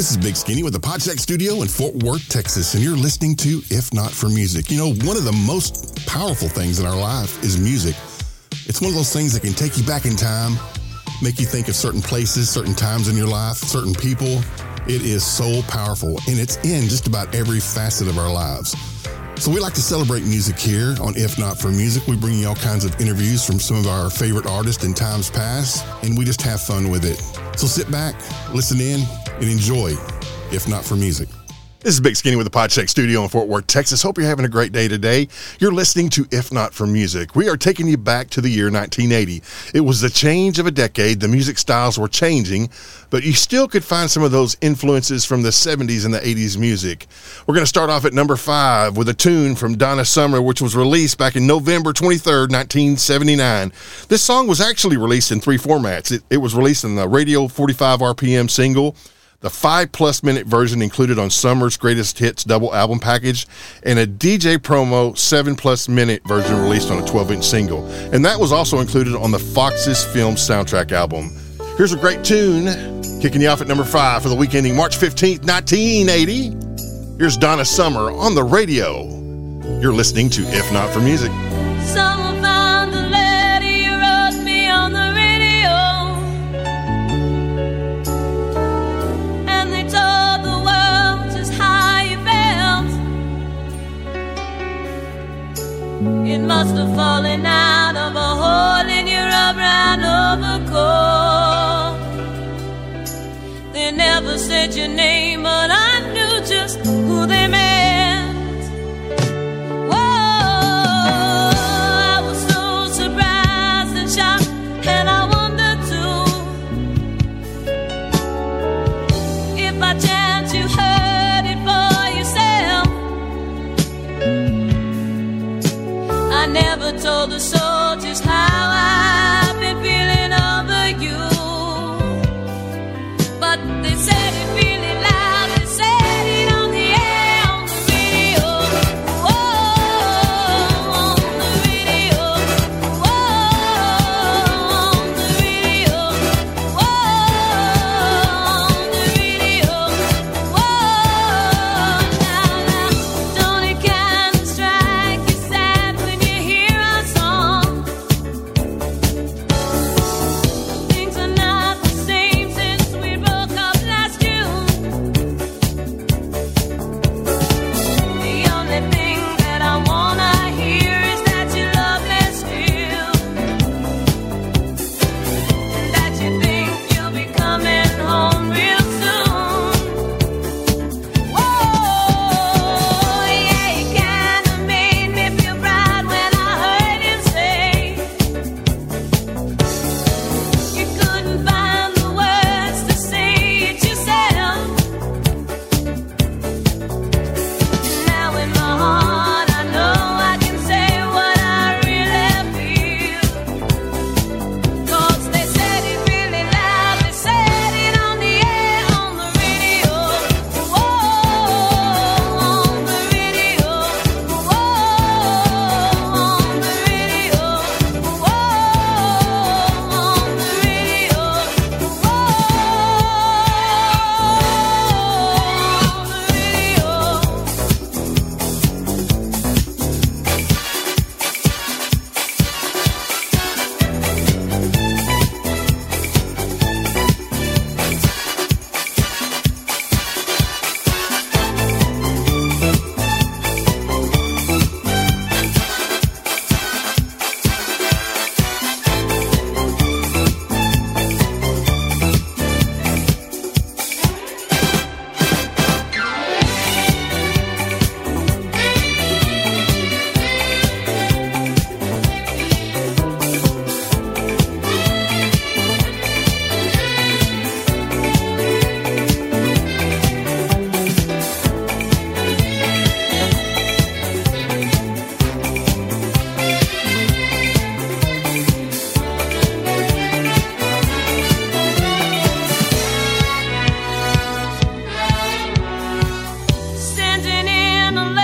This is Big Skinny with the Podcheck Studio in Fort Worth, Texas, and you're listening to If Not for Music. You know, one of the most powerful things in our life is music. It's one of those things that can take you back in time, make you think of certain places, certain times in your life, certain people. It is so powerful, and it's in just about every facet of our lives. So we like to celebrate music here on If Not for Music. We bring you all kinds of interviews from some of our favorite artists in times past, and we just have fun with it. So sit back, listen in, and enjoy, if not for music. This is Big Skinny with the Podcheck Studio in Fort Worth, Texas. Hope you're having a great day today. You're listening to If Not For Music. We are taking you back to the year 1980. It was the change of a decade. The music styles were changing, but you still could find some of those influences from the 70s and the 80s music. We're going to start off at number five with a tune from Donna Summer, which was released back in November 23rd, 1979. This song was actually released in three formats. It, it was released in the Radio 45 RPM single the five plus minute version included on Summer's Greatest Hits double album package, and a DJ promo seven plus minute version released on a 12 inch single. And that was also included on the Foxes Film soundtrack album. Here's a great tune, kicking you off at number five for the week ending March 15th, 1980. Here's Donna Summer on the radio. You're listening to If Not for Music. Someone It must have fallen out of a hole in your brown overcoat. They never said your name, but I knew just and a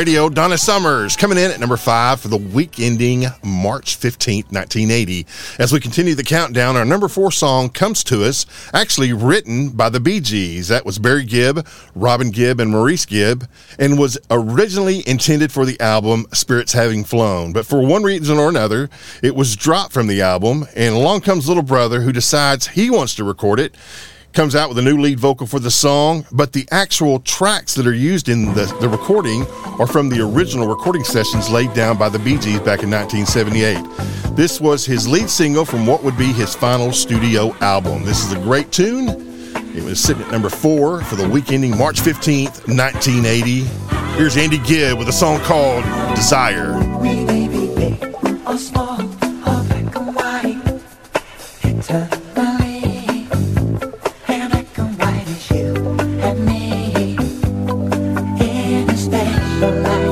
radio, Donna Summers coming in at number five for the week ending March 15th, 1980. As we continue the countdown, our number four song comes to us, actually written by the Bee Gees. That was Barry Gibb, Robin Gibb, and Maurice Gibb, and was originally intended for the album Spirits Having Flown. But for one reason or another, it was dropped from the album, and along comes Little Brother, who decides he wants to record it comes out with a new lead vocal for the song, but the actual tracks that are used in the, the recording are from the original recording sessions laid down by the Bee Gees back in 1978. This was his lead single from what would be his final studio album. This is a great tune. It was sitting at number four for the week ending March 15th, 1980. Here's Andy Gibb with a song called Desire. Big or small, or black white. It turns alive.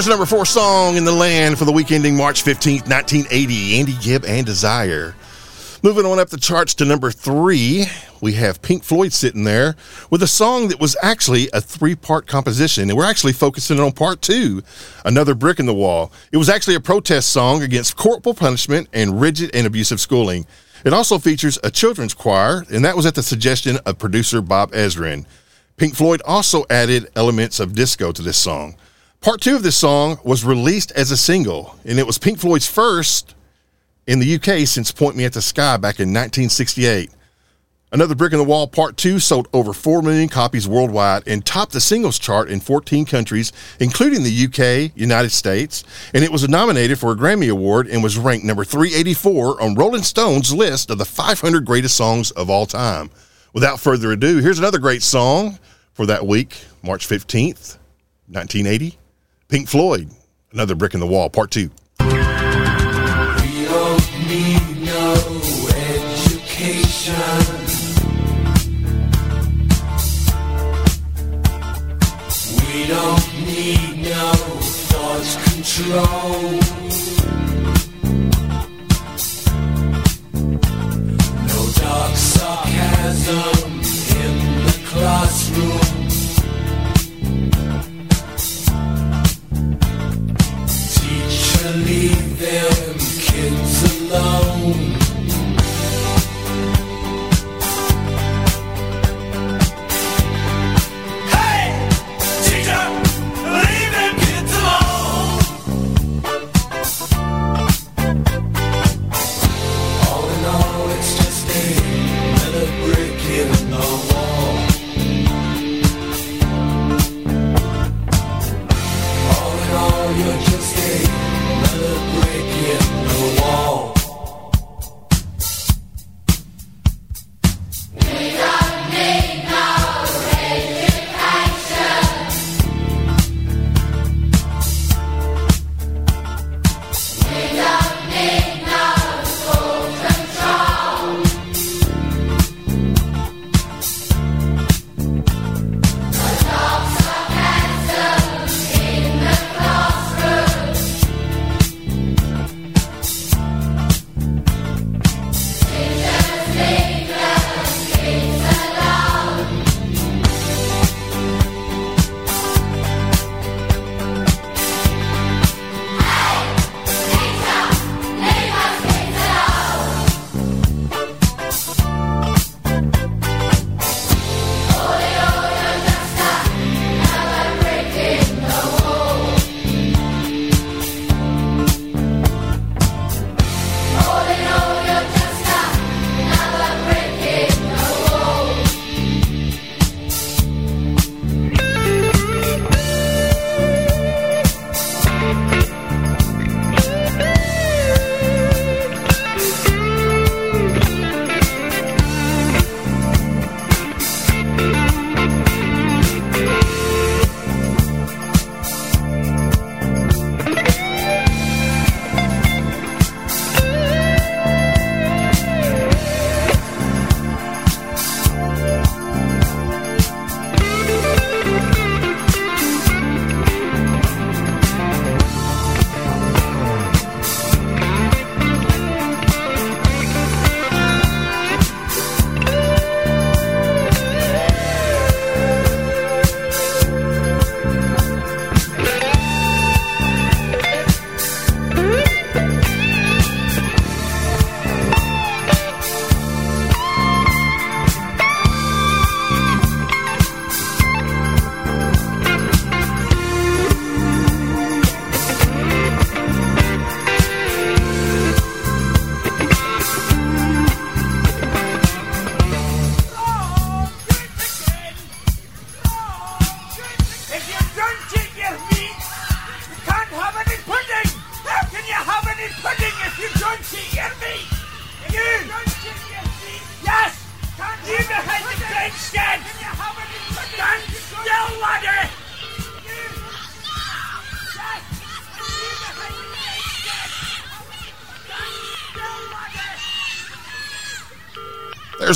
There's number four song in the land for the week ending March 15th, 1980. Andy Gibb and Desire. Moving on up the charts to number three, we have Pink Floyd sitting there with a song that was actually a three part composition. And we're actually focusing on part two, Another Brick in the Wall. It was actually a protest song against corporal punishment and rigid and abusive schooling. It also features a children's choir, and that was at the suggestion of producer Bob Ezrin. Pink Floyd also added elements of disco to this song. Part two of this song was released as a single, and it was Pink Floyd's first in the UK since Point Me at the Sky back in 1968. Another Brick in the Wall Part 2 sold over 4 million copies worldwide and topped the singles chart in 14 countries, including the UK, United States, and it was nominated for a Grammy Award and was ranked number 384 on Rolling Stone's list of the 500 greatest songs of all time. Without further ado, here's another great song for that week, March 15th, 1980. Pink Floyd, Another Brick in the Wall, Part 2. don't need no thoughts control. No dark sarcasm in the classroom. Kids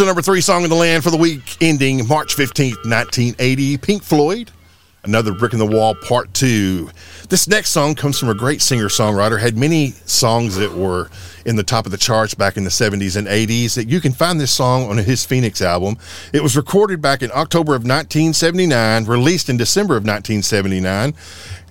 the number three song in the land for the week ending March 15th, 1980. Pink Floyd, Another Brick in the Wall Part 2. This next song comes from a great singer songwriter, had many songs that were in the top of the charts back in the 70s and 80s. That you can find this song on his Phoenix album. It was recorded back in October of 1979, released in December of 1979.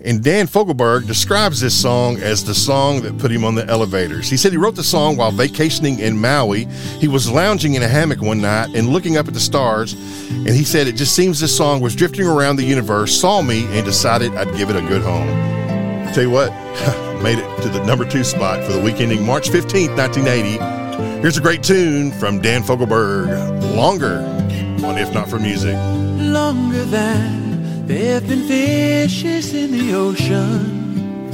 And Dan Fogelberg describes this song as the song that put him on the elevators. He said he wrote the song while vacationing in Maui. He was lounging in a hammock one night and looking up at the stars. And he said, It just seems this song was drifting around the universe, saw me, and decided I'd give it a good home. Tell you what, made it to the number two spot for the week ending March 15th, 1980. Here's a great tune from Dan Fogelberg Longer on If Not for Music. Longer than there have been fishes in the ocean,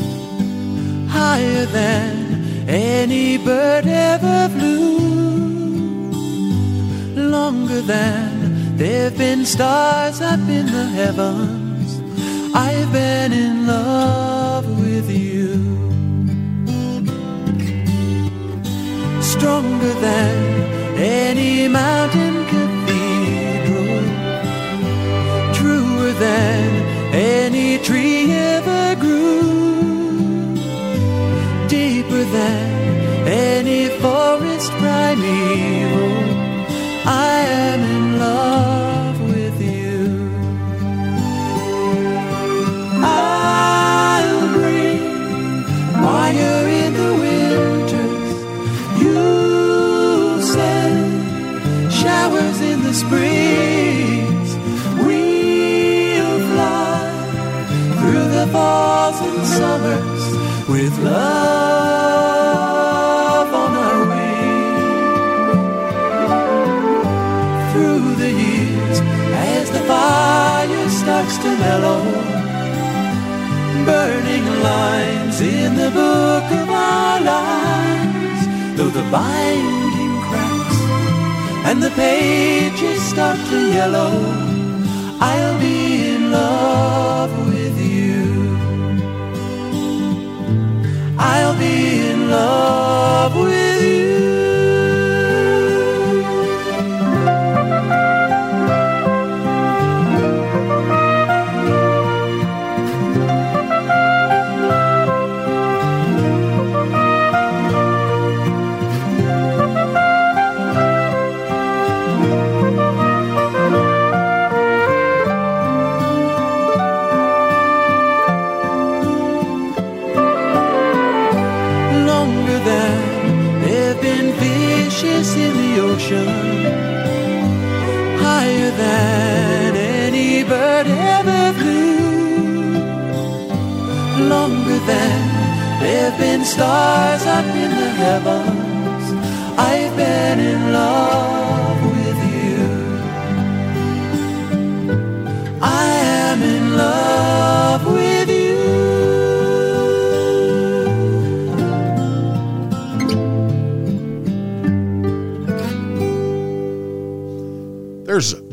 higher than any bird ever flew, longer than there have been stars up in the heavens. I've been in love with you. Stronger than any mountain than any tree ever grew, deeper than any forest primeval. I am in love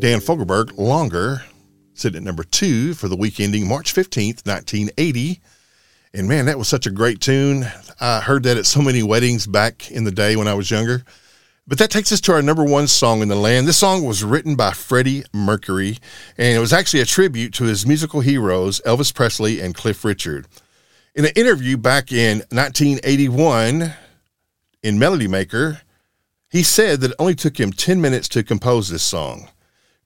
Dan Fogelberg, Longer, sitting at number two for the week ending March 15th, 1980. And man, that was such a great tune. I heard that at so many weddings back in the day when I was younger. But that takes us to our number one song in the land. This song was written by Freddie Mercury, and it was actually a tribute to his musical heroes, Elvis Presley and Cliff Richard. In an interview back in 1981 in Melody Maker, he said that it only took him 10 minutes to compose this song.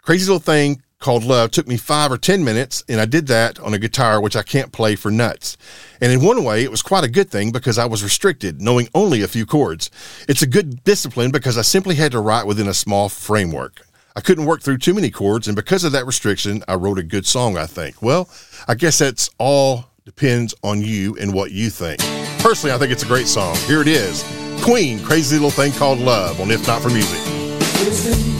Crazy Little Thing called Love took me five or 10 minutes, and I did that on a guitar, which I can't play for nuts. And in one way, it was quite a good thing because I was restricted, knowing only a few chords. It's a good discipline because I simply had to write within a small framework. I couldn't work through too many chords, and because of that restriction, I wrote a good song, I think. Well, I guess that's all depends on you and what you think. Personally, I think it's a great song. Here it is Queen, Crazy Little Thing Called Love on If Not for Music.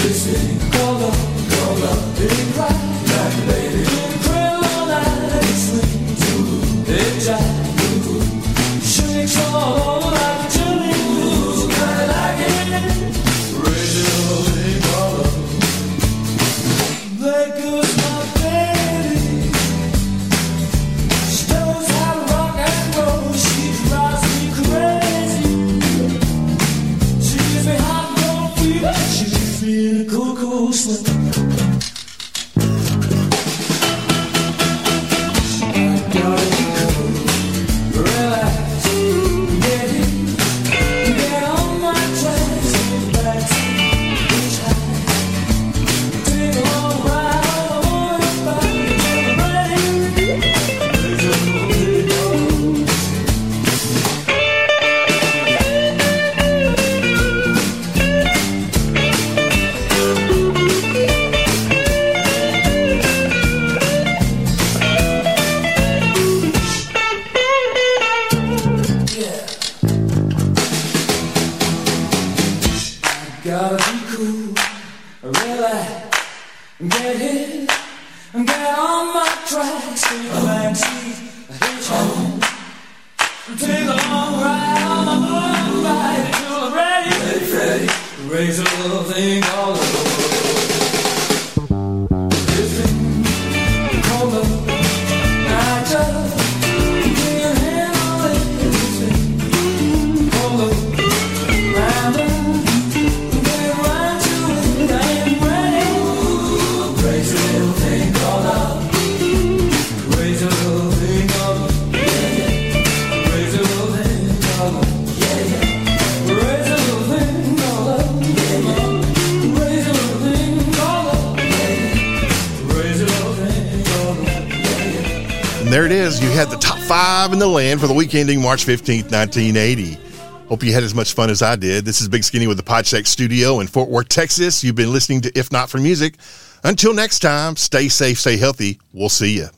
Shakes all over like a jelly had the top five in the land for the week ending March 15th, 1980. Hope you had as much fun as I did. This is Big Skinny with the Podcheck Studio in Fort Worth, Texas. You've been listening to If Not for Music. Until next time, stay safe, stay healthy. We'll see you.